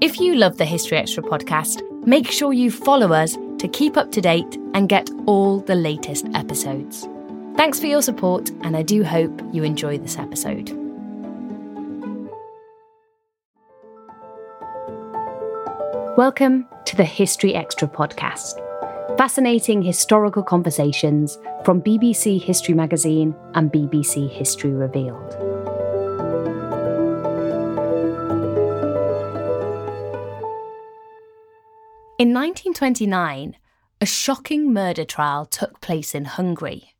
If you love the History Extra podcast, make sure you follow us to keep up to date and get all the latest episodes. Thanks for your support, and I do hope you enjoy this episode. Welcome to the History Extra podcast. Fascinating historical conversations from BBC History Magazine and BBC History Revealed. In 1929, a shocking murder trial took place in Hungary.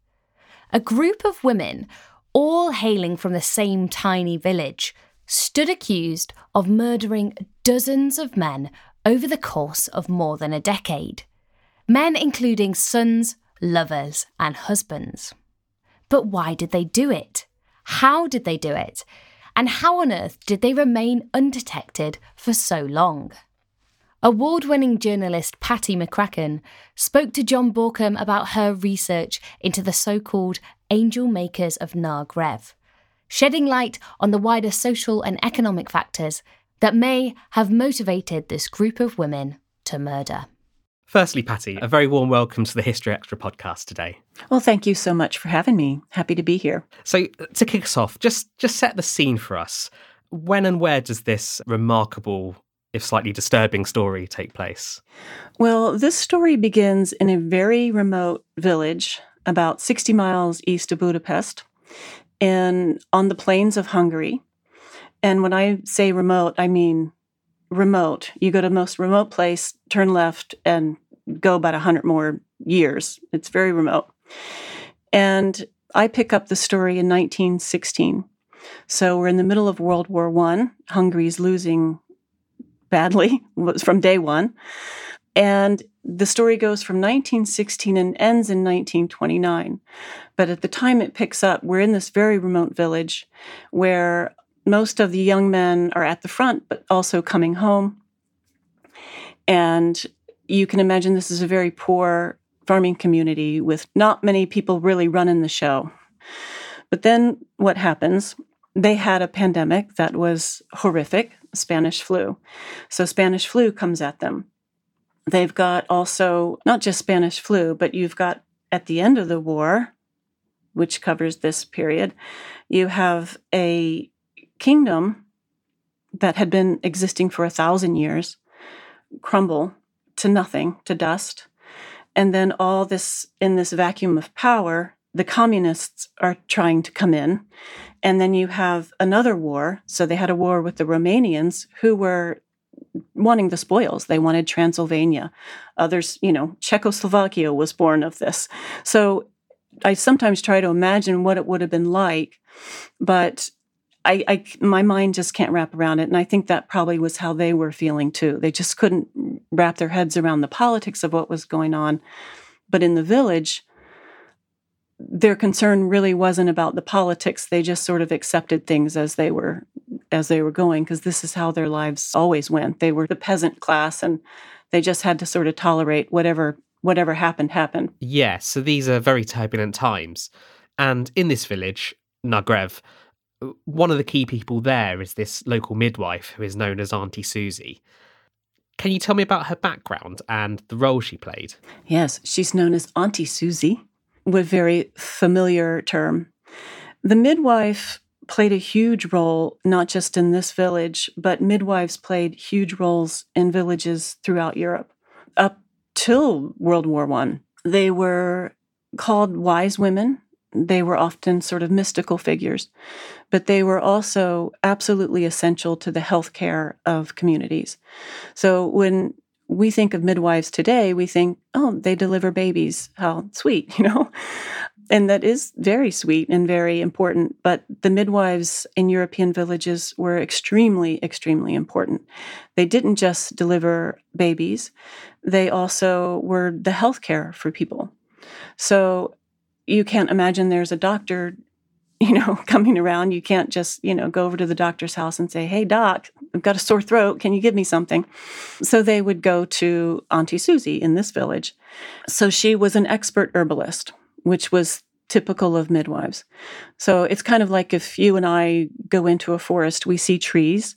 A group of women, all hailing from the same tiny village, stood accused of murdering dozens of men over the course of more than a decade. Men including sons, lovers, and husbands. But why did they do it? How did they do it? And how on earth did they remain undetected for so long? Award winning journalist Patti McCracken spoke to Jon Bauckham about her research into the so called angel makers of Nagreb, Rev, shedding light on the wider social and economic factors that may have motivated this group of women to murder. Firstly, Patti, a very warm welcome to the History Extra podcast today. Well, thank you so much for having me. Happy to be here. So, uh, to kick us off, just just set the scene for us. When and where does this remarkable if slightly disturbing story take place? Well, this story begins in a very remote village about 60 miles east of Budapest and on the plains of Hungary. And when I say remote, I mean remote. You go to the most remote place, turn left, and go about 100 more years. It's very remote. And I pick up the story in 1916. So we're in the middle of World War One. Hungary's losing badly from day one. And the story goes from 1916 and ends in 1929. But at the time it picks up, we're in this very remote village where most of the young men are at the front, but also coming home. And you can imagine this is a very poor farming community with not many people really running the show. But then what happens? They had a pandemic that was horrific. Spanish flu. So Spanish flu comes at them. They've got also not just Spanish flu, but you've got at the end of the war, which covers this period, you have a kingdom that had been existing for a thousand years crumble to nothing, to dust. And then all this, in this vacuum of power, the communists are trying to come in and then you have another war. So they had a war with the Romanians who were wanting the spoils. They wanted Transylvania. Others, you know, Czechoslovakia was born of this. So I sometimes try to imagine what it would have been like, but I, I, my mind just can't wrap around it. And I think that probably was how they were feeling too. They just couldn't wrap their heads around the politics of what was going on. But in the village, their concern really wasn't about the politics. They just sort of accepted things as they were as they were going because this is how their lives always went. They were the peasant class and they just had to sort of tolerate whatever whatever happened happened. Yes yeah, so these are very turbulent times. And in this village Nagyrév one of the key people there is this local midwife who is known as Auntie Susie. Can you tell me about her background and the role she played? Yes, she's known as Auntie Susie a very familiar term. The midwife played a huge role, not just in this village, but midwives played huge roles in villages throughout Europe. Up till World War One, they were called wise women. They were often sort of mystical figures, but they were also absolutely essential to the health care of communities. So when we think of midwives today, we think, oh, they deliver babies. How sweet, you know? And that is very sweet and very important. But the midwives in European villages were extremely, extremely important. They didn't just deliver babies, they also were the health care for people. So you can't imagine there's a doctor you know, coming around. You can't just, you know, go over to the doctor's house and say, Hey, doc, I've got a sore throat. Can you give me something? So they would go to Auntie Susie in this village. So she was an expert herbalist, which was typical of midwives. So it's kind of like if you and I go into a forest, we see trees.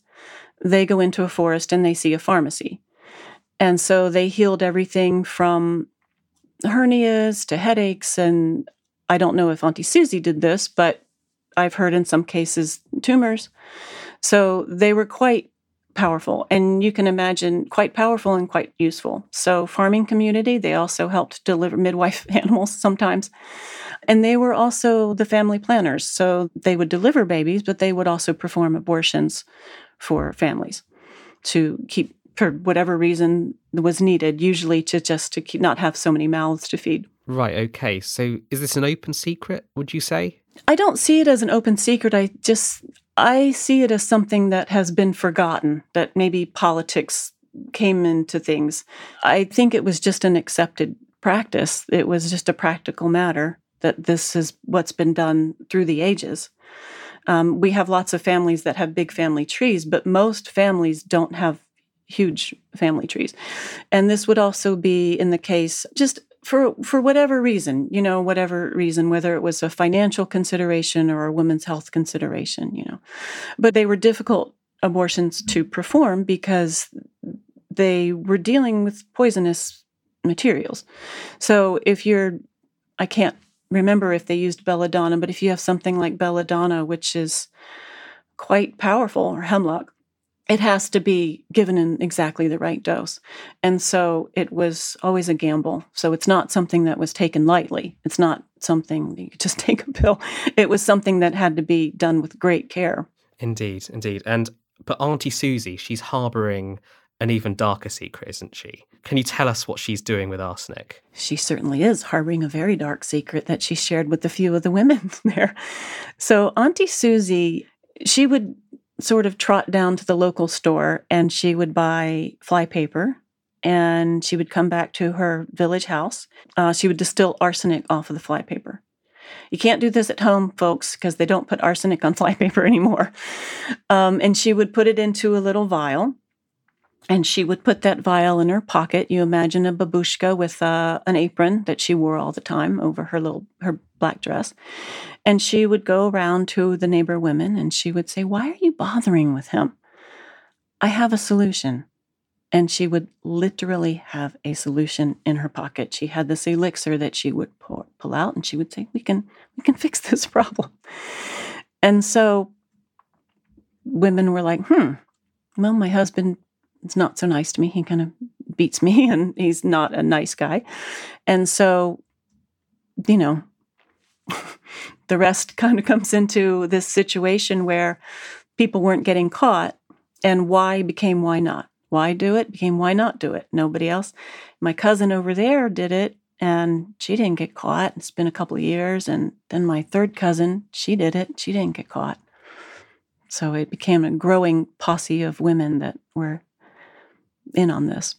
they go into a forest and they see a pharmacy. And so they healed everything from hernias to headaches. And I don't know if Auntie Susie did this, but I've heard in some cases tumors. So they were quite powerful and you can imagine quite powerful and quite useful. So farming community, they also helped deliver midwife animals sometimes. And they were also the family planners. So they would deliver babies, but they would also perform abortions for families to keep for whatever reason was needed, usually to just to keep, not have so many mouths to feed. Right, okay. So is this an open secret, would you say? I don't see it as an open secret. I just I see it as something that has been forgotten, that maybe politics came into things. I think it was just an accepted practice. It was just a practical matter that this is what's been done through the ages. Um, we have lots of families that have big family trees, but most families don't have huge family trees. And this would also be in the case just for for whatever reason, you know, whatever reason, whether it was a financial consideration or a woman's health consideration, you know. But they were difficult abortions to mm-hmm. perform because they were dealing with poisonous materials. So if you're I can't remember if they used belladonna, but if you have something like belladonna which is quite powerful or hemlock it has to be given in exactly the right dose. And so it was always a gamble. So it's not something that was taken lightly. It's not something you just take a pill. It was something that had to be done with great care. Indeed, indeed. And but Auntie Susie, she's harboring an even darker secret, isn't she? Can you tell us what she's doing with arsenic? She certainly is harboring a very dark secret that she shared with a few of the women there. So Auntie Susie, she would sort of trot down to the local store and she would buy flypaper and she would come back to her village house. Uh, she would distill arsenic off of the flypaper. You can't do this at home, folks, because they don't put arsenic on flypaper anymore. Um, and she would put it into a little vial and she would put that vial in her pocket. You imagine a babushka with uh, an apron that she wore all the time over her little her black dress, and she would go around to the neighbor women and she would say, "Why are you bothering with him? I have a solution." And she would literally have a solution in her pocket. She had this elixir that she would pour, pull out, and she would say, "We can, we can fix this problem." And so, women were like, "Hmm, well, my husband is not so nice to me. He kind of beats me and he's not a nice guy. And so, you know, the rest kind of comes into this situation where people weren't getting caught and why became why not. Why do it became why not do it. Nobody else. My cousin over there did it and she didn't get caught. It's been a couple of years. And then my third cousin, she did it. She didn't get caught. So it became a growing posse of women that were in on this.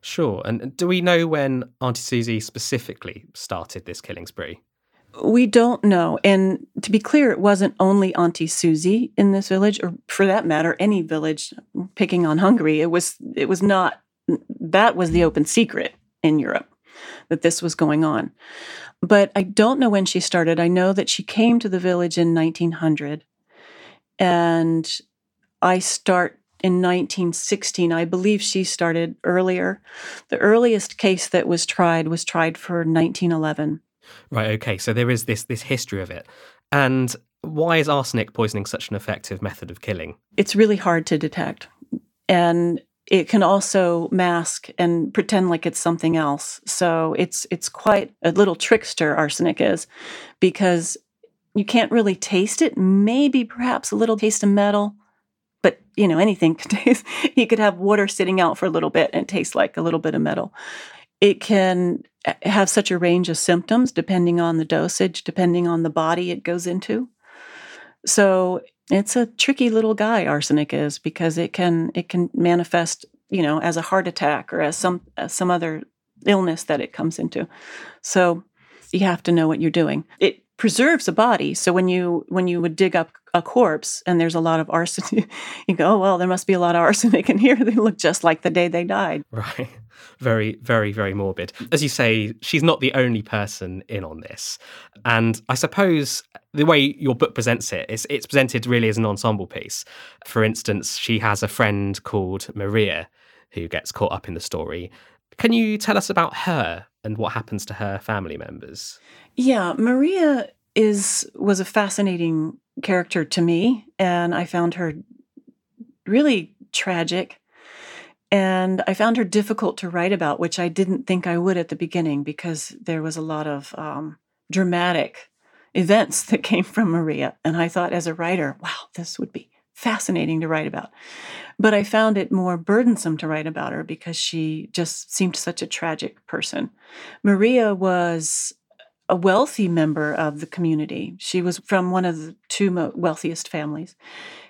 Sure. And do we know when Auntie Susie specifically started this killing spree? We don't know. And to be clear, it wasn't only Auntie Susie in this village, or for that matter, any village picking on Hungary. It was it was not that was the open secret in Europe that this was going on. But I don't know when she started. I know that she came to the village in 1900. And I start in 1916. I believe she started earlier. The earliest case that was tried was tried for 1911. Right, okay. So there is this this history of it. And why is arsenic poisoning such an effective method of killing? It's really hard to detect. And it can also mask and pretend like it's something else. So it's it's quite a little trickster arsenic is because you can't really taste it. Maybe perhaps a little taste of metal, but you know anything could taste you could have water sitting out for a little bit and taste like a little bit of metal. It can eh, have such a range of symptoms depending on the dosage depending on the body it goes into. So it's a tricky little guy arsenic is because it can it can manifest you know as a heart attack or as some as some other illness that it comes into. So you have to know what you're doing. It preserves a body. So when you when you would dig up a corpse and there's a lot of arsenic, you go, oh, well, there must be a lot of arsenic in here. They look just like the day they died. Right. very, very, very morbid. As you say, she's not the only person in on this. And I suppose the way your book presents it is it's presented really as an ensemble piece. For instance, she has a friend called Maria who gets caught up in the story. Can you tell us about her and what happens to her family members? Yeah, Maria is was a fascinating character to me and I found her really tragic and I found her difficult to write about, which I didn't think I would at the beginning because there was a lot of um, dramatic events that came from Maria. And I thought, as a writer, wow, this would be fascinating to write about. But I found it more burdensome to write about her because she just seemed such a tragic person. Maria was a wealthy member of the community. She was from one of the two wealthiest families.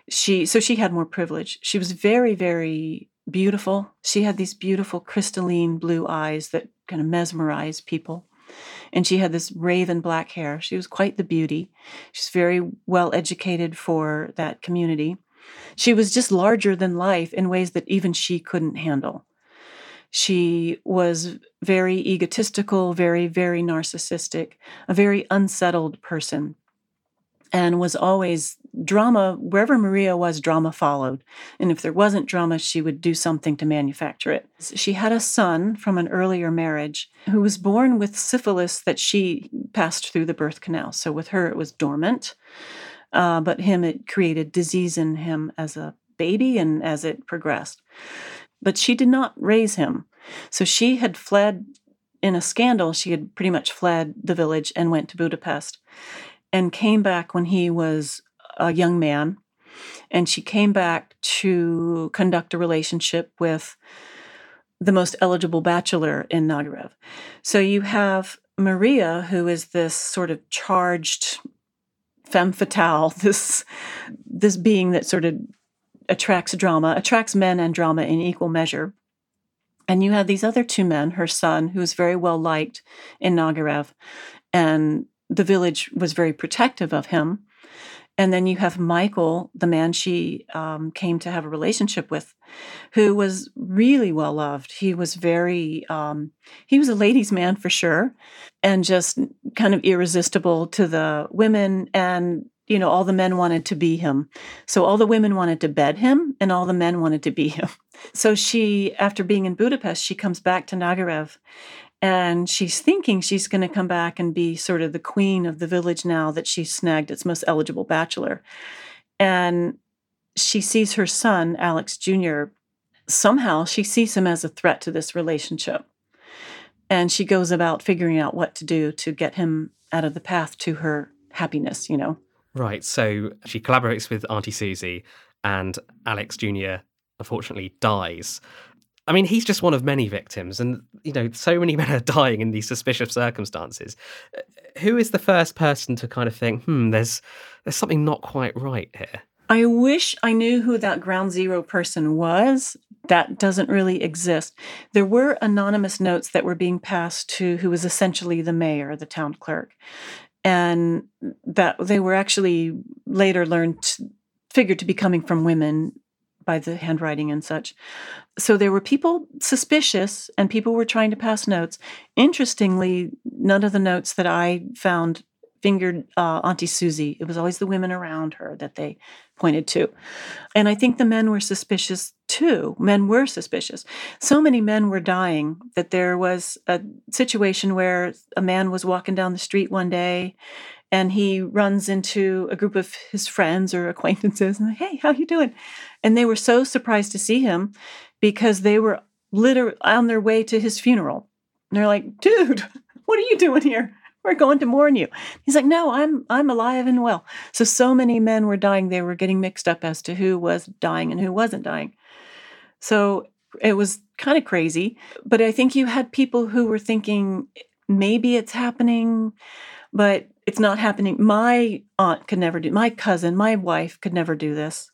She so she had more privilege. She was very very beautiful. She had these beautiful crystalline blue eyes that kind of mesmerize people. And she had this raven black hair. She was quite the beauty. She's very well educated for that community. She was just larger than life in ways that even she couldn't handle. She was very egotistical, very, very narcissistic, a very unsettled person and was always drama wherever maria was drama followed and if there wasn't drama she would do something to manufacture it. She had a son from an earlier marriage who was born with syphilis that she passed through the birth canal so with her it was dormant uh, but him it created disease in him as a baby and as it progressed but she did not raise him so she had fled in a scandal she had pretty much fled the village and went to budapest and came back when he was a young man. And she came back to conduct a relationship with the most eligible bachelor in Nagyrév. So you have Maria, who is this sort of charged femme fatale, this this being that sort of attracts drama, attracts men and drama in equal measure. And you have these other two men, her son, who is very well liked in Nagyrév, and the village was very protective of him. And then you have Michael, the man she um, came to have a relationship with, who was really well loved. He was very, um, he was a ladies' man for sure, and just kind of irresistible to the women. And, you know, all the men wanted to be him. So all the women wanted to bed him, and all the men wanted to be him. So she, after being in Budapest, she comes back to Nagyrév and she's thinking she's going to come back and be sort of the queen of the village now that she's snagged its most eligible bachelor. And she sees her son, Alex Jr., somehow she sees him as a threat to this relationship. And she goes about figuring out what to do to get him out of the path to her happiness, you know. Right. So she collaborates with Auntie Susie, and Alex Jr. unfortunately dies. I mean, he's just one of many victims, and you know, so many men are dying in these suspicious circumstances. Uh, who is the first person to kind of think, "Hmm, there's there's something not quite right here"? I wish I knew who that ground zero person was. That doesn't really exist. There were anonymous notes that were being passed to who was essentially the mayor, the town clerk, and that they were actually later learned figured to be coming from women by the handwriting and such. So there were people suspicious and people were trying to pass notes. Interestingly, none of the notes that I found fingered uh, Auntie Susie. It was always the women around her that they pointed to. And I think the men were suspicious too. Men were suspicious. So many men were dying that there was a situation where a man was walking down the street one day and he runs into a group of his friends or acquaintances and hey how you doing and they were so surprised to see him because they were literally on their way to his funeral and they're like dude what are you doing here we're going to mourn you he's like no i'm i'm alive and well so so many men were dying they were getting mixed up as to who was dying and who wasn't dying so it was kind of crazy but i think you had people who were thinking maybe it's happening but it's not happening. My aunt could never do, my cousin, my wife could never do this.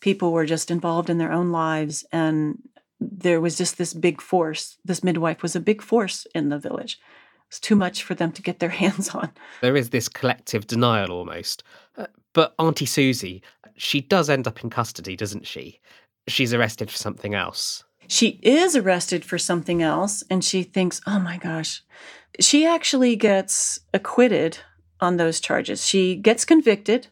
People were just involved in their own lives, and there was just this big force. This midwife was a big force in the village. It was too much for them to get their hands on. There is this collective denial almost. Uh, but Auntie Susie, she does end up in custody, doesn't she? She's arrested for something else. She is arrested for something else, and she thinks, oh my gosh. She actually gets acquitted on those charges. She gets convicted,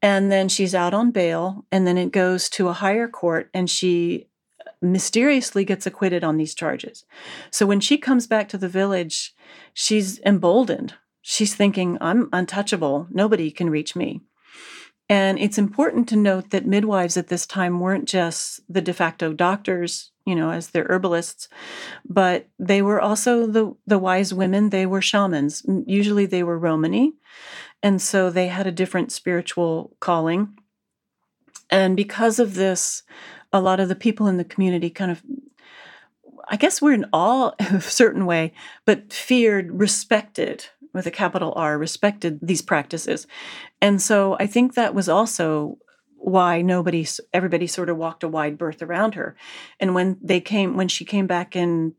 and then she's out on bail, and then it goes to a higher court, and she mysteriously gets acquitted on these charges. So when she comes back to the village, she's emboldened. She's thinking, I'm untouchable. Nobody can reach me. And it's important to note that midwives at this time weren't just the de facto doctors, you know, as their herbalists, but they were also the, the wise women. They were shamans. Usually they were Romani. And so they had a different spiritual calling. And because of this, a lot of the people in the community kind of I guess we're in awe a certain way, but feared, respected with a capital R, respected these practices. And so I think that was also why nobody, everybody sort of walked a wide berth around her. And when they came, when she came back in,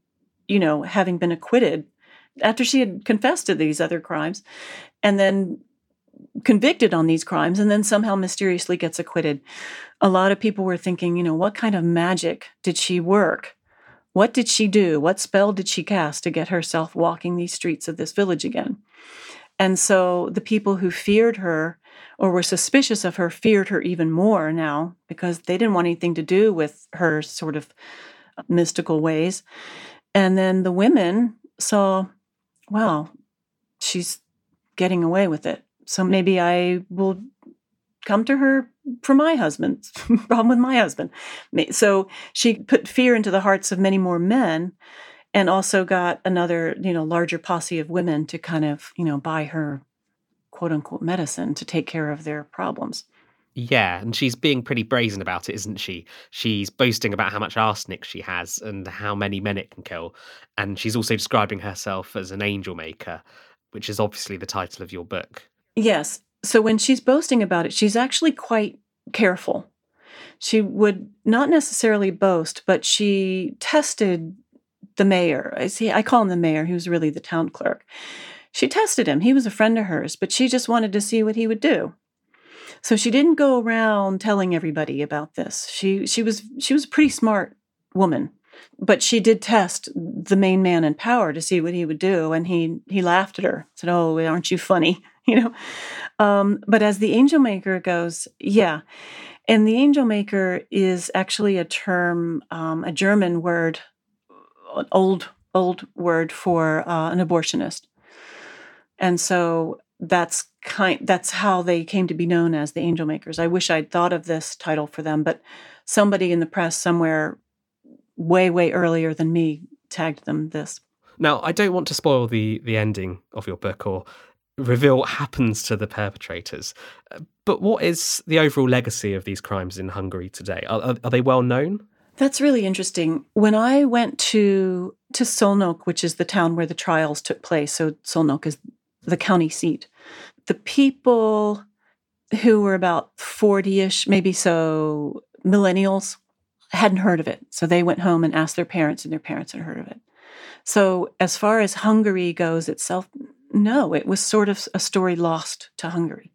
you know, having been acquitted after she had confessed to these other crimes and then convicted on these crimes and then somehow mysteriously gets acquitted. A lot of people were thinking, you know, what kind of magic did she work? What did she do? What spell did she cast to get herself walking these streets of this village again? And so the people who feared her or were suspicious of her feared her even more now because they didn't want anything to do with her sort of mystical ways. And then the women saw, wow, she's getting away with it. So maybe I will come to her for my husband's problem with my husband. So she put fear into the hearts of many more men and also got another, you know, larger posse of women to kind of, you know, buy her quote unquote medicine to take care of their problems. Yeah, and she's being pretty brazen about it, isn't she? She's boasting about how much arsenic she has and how many men it can kill. And she's also describing herself as an angel maker, which is obviously the title of your book. Yes. So when she's boasting about it, she's actually quite careful. She would not necessarily boast, but she tested the mayor. I see I call him the mayor, he was really the town clerk. She tested him. He was a friend of hers, but she just wanted to see what he would do. So she didn't go around telling everybody about this. She she was she was a pretty smart woman but she did test the main man in power to see what he would do and he he laughed at her said oh aren't you funny you know? Um, but as the angel maker goes yeah. And the angel maker is actually a term um, a german word an old old word for uh, an abortionist. And so that's kind that's how they came to be known as the angel makers. I wish i'd thought of this title for them but somebody in the press somewhere way way earlier than me tagged them this. Now i don't want to spoil the the ending of your book or reveal what happens to the perpetrators uh, but what is the overall legacy of these crimes in hungary today are, are, are they well known that's really interesting. When I went to to Szolnok, which is the town where the trials took place, so Szolnok is the county seat, the people who were about 40ish, maybe so millennials, hadn't heard of it. So they went home and asked their parents, and their parents had heard of it. So, as far as Hungary goes itself, no, it was sort of a story lost to Hungary,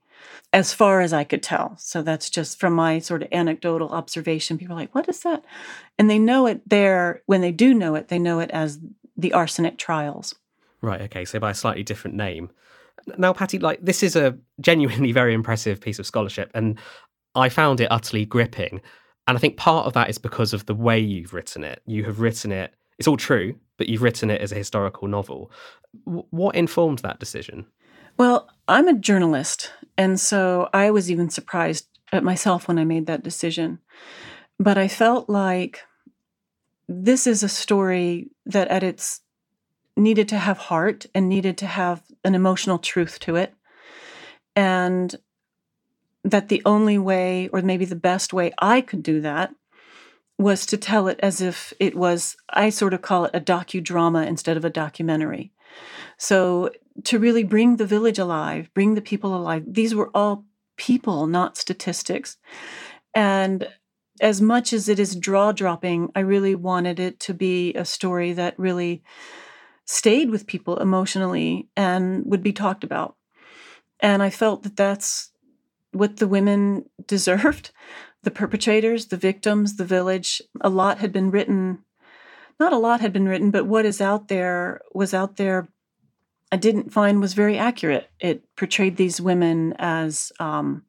as far as I could tell. So, that's just from my sort of anecdotal observation. People are like, what is that? And they know it there. When they do know it, they know it as the arsenic trials. Right. Okay. So, by a slightly different name. Now, Patti, like this is a genuinely very impressive piece of scholarship, and I found it utterly gripping. And I think part of that is because of the way you've written it. You have written it, it's all true, but you've written it as a historical novel. W- what informed that decision? Well, I'm a journalist. And so I was even surprised at myself when I made that decision. But I felt like this is a story that at its needed to have heart and needed to have an emotional truth to it. And that the only way, or maybe the best way I could do that, was to tell it as if it was, I sort of call it a docudrama instead of a documentary. So to really bring the village alive, bring the people alive, these were all people, not statistics. And as much as it is draw dropping, I really wanted it to be a story that really stayed with people emotionally and would be talked about. And I felt that that's what the women deserved. The perpetrators, the victims, the village. A lot had been written. Not a lot had been written, but what is out there was out there. I didn't find was very accurate. It portrayed these women as um,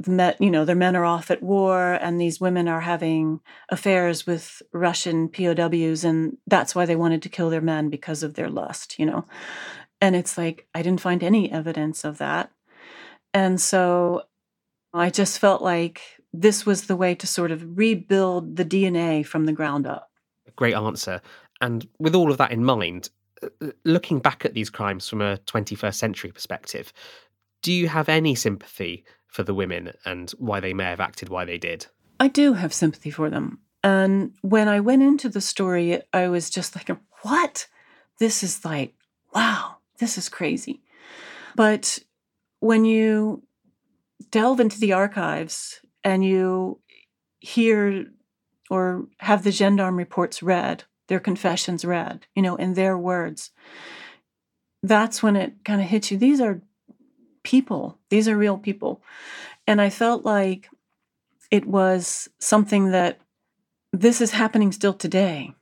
the men, you know, their men are off at war, and these women are having affairs with Russian POWs, and that's why they wanted to kill their men because of their lust, you know. And it's like I didn't find any evidence of that, and so I just felt like this was the way to sort of rebuild the DNA from the ground up. Great answer. And with all of that in mind, uh, uh, looking back at these crimes from a 21st century perspective, do you have any sympathy for the women and why they may have acted why they did? I do have sympathy for them. And when I went into the story, I was just like, what? This is like, wow, this is crazy. But when you delve into the archives and you hear or have the gendarme reports read, their confessions read, you know, in their words, that's when it kind of hits you. These are people, these are real people. And I felt like it was something that this is happening still today.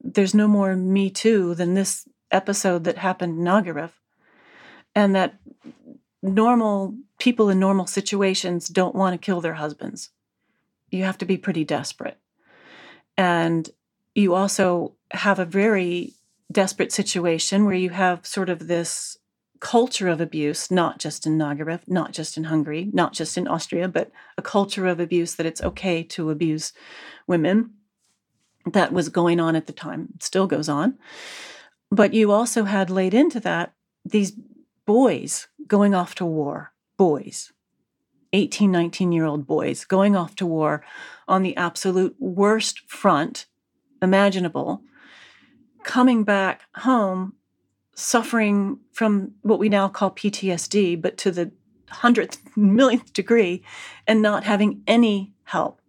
There's no more Me Too than this episode that happened in Nagyrév. And that normal people in normal situations don't want to kill their husbands. You have to be pretty desperate. And you also have a very desperate situation where you have sort of this culture of abuse, not just in Nagyrév, not just in Hungary, not just in Austria, but a culture of abuse that it's okay to abuse women that was going on at the time, it still goes on. But you also had laid into that these boys going off to war, boys, 18, 19 year old boys going off to war on the absolute worst front imaginable, coming back home suffering from what we now call PTSD, but to the hundredth millionth degree, and not having any help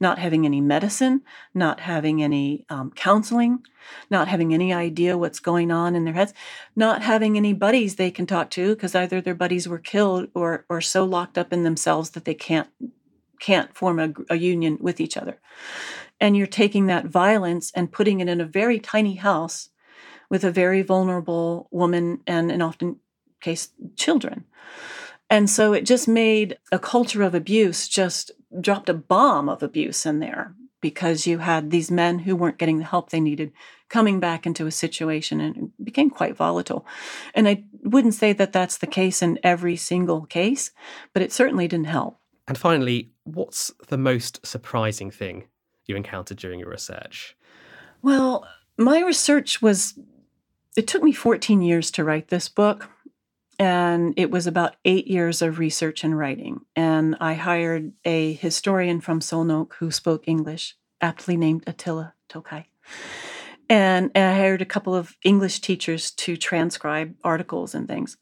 not having any medicine, not having any um, counseling, not having any idea what's going on in their heads, not having any buddies they can talk to because either their buddies were killed or or so locked up in themselves that they can't can't form a, a union with each other. And you're taking that violence and putting it in a very tiny house with a very vulnerable woman and in often case children. And so it just made a culture of abuse just dropped a bomb of abuse in there because you had these men who weren't getting the help they needed coming back into a situation and it became quite volatile. And I wouldn't say that that's the case in every single case, but it certainly didn't help. And finally, what's the most surprising thing you encountered during your research? Well, my research was, it took me 14 years to write this book and it was about eight years of research and writing. And I hired a historian from Szolnok who spoke English, aptly named Attila Tokaj. And, and I hired a couple of English teachers to transcribe articles and things.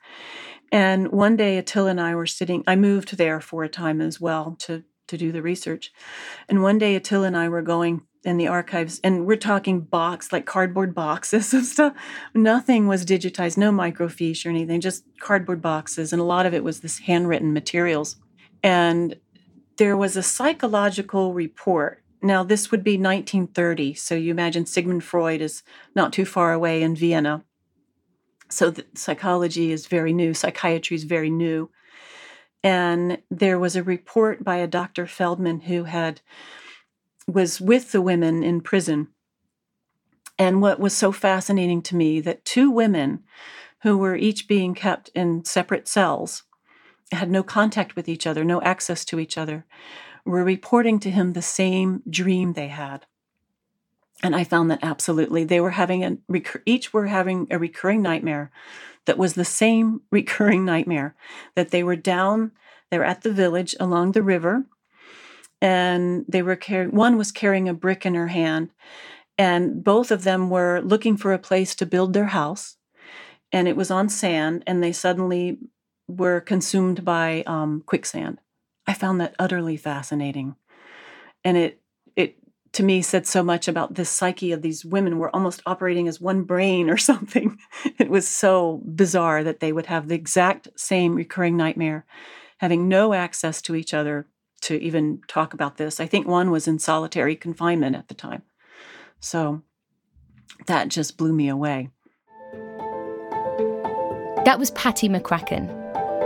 And one day, Attila and I were sitting, I moved there for a time as well to, to do the research. And one day, Attila and I were going in the archives and we're talking box like cardboard boxes of stuff. Nothing was digitized no microfiche or anything just cardboard boxes and a lot of it was this handwritten materials. And there was a psychological report. Now this would be 1930 so you imagine sigmund freud is not too far away in vienna. So psychology is very new psychiatry is very new. And there was a report by a dr feldman who had was with the women in prison. And what was so fascinating to me that two women who were each being kept in separate cells had no contact with each other, no access to each other, were reporting to him the same dream they had. And I found that absolutely they were having a each were having a recurring nightmare that was the same recurring nightmare that they were down, they were at the village along the river and they were carrying one was carrying a brick in her hand and both of them were looking for a place to build their house and it was on sand and they suddenly were consumed by um, quicksand. I found that utterly fascinating and it it to me said so much about this psyche of these women were almost operating as one brain or something. It was so bizarre that they would have the exact same recurring nightmare having no access to each other to even talk about this. I think one was in solitary confinement at the time. So that just blew me away. That was Patti McCracken.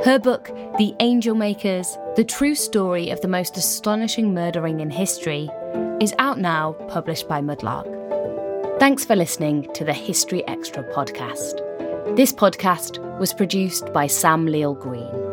Her book, The Angel Makers The True Story of the Most Astonishing Murder Ring in History, is out now, published by Mudlark. Thanks for listening to the History Extra podcast. This podcast was produced by Sam Leal Green.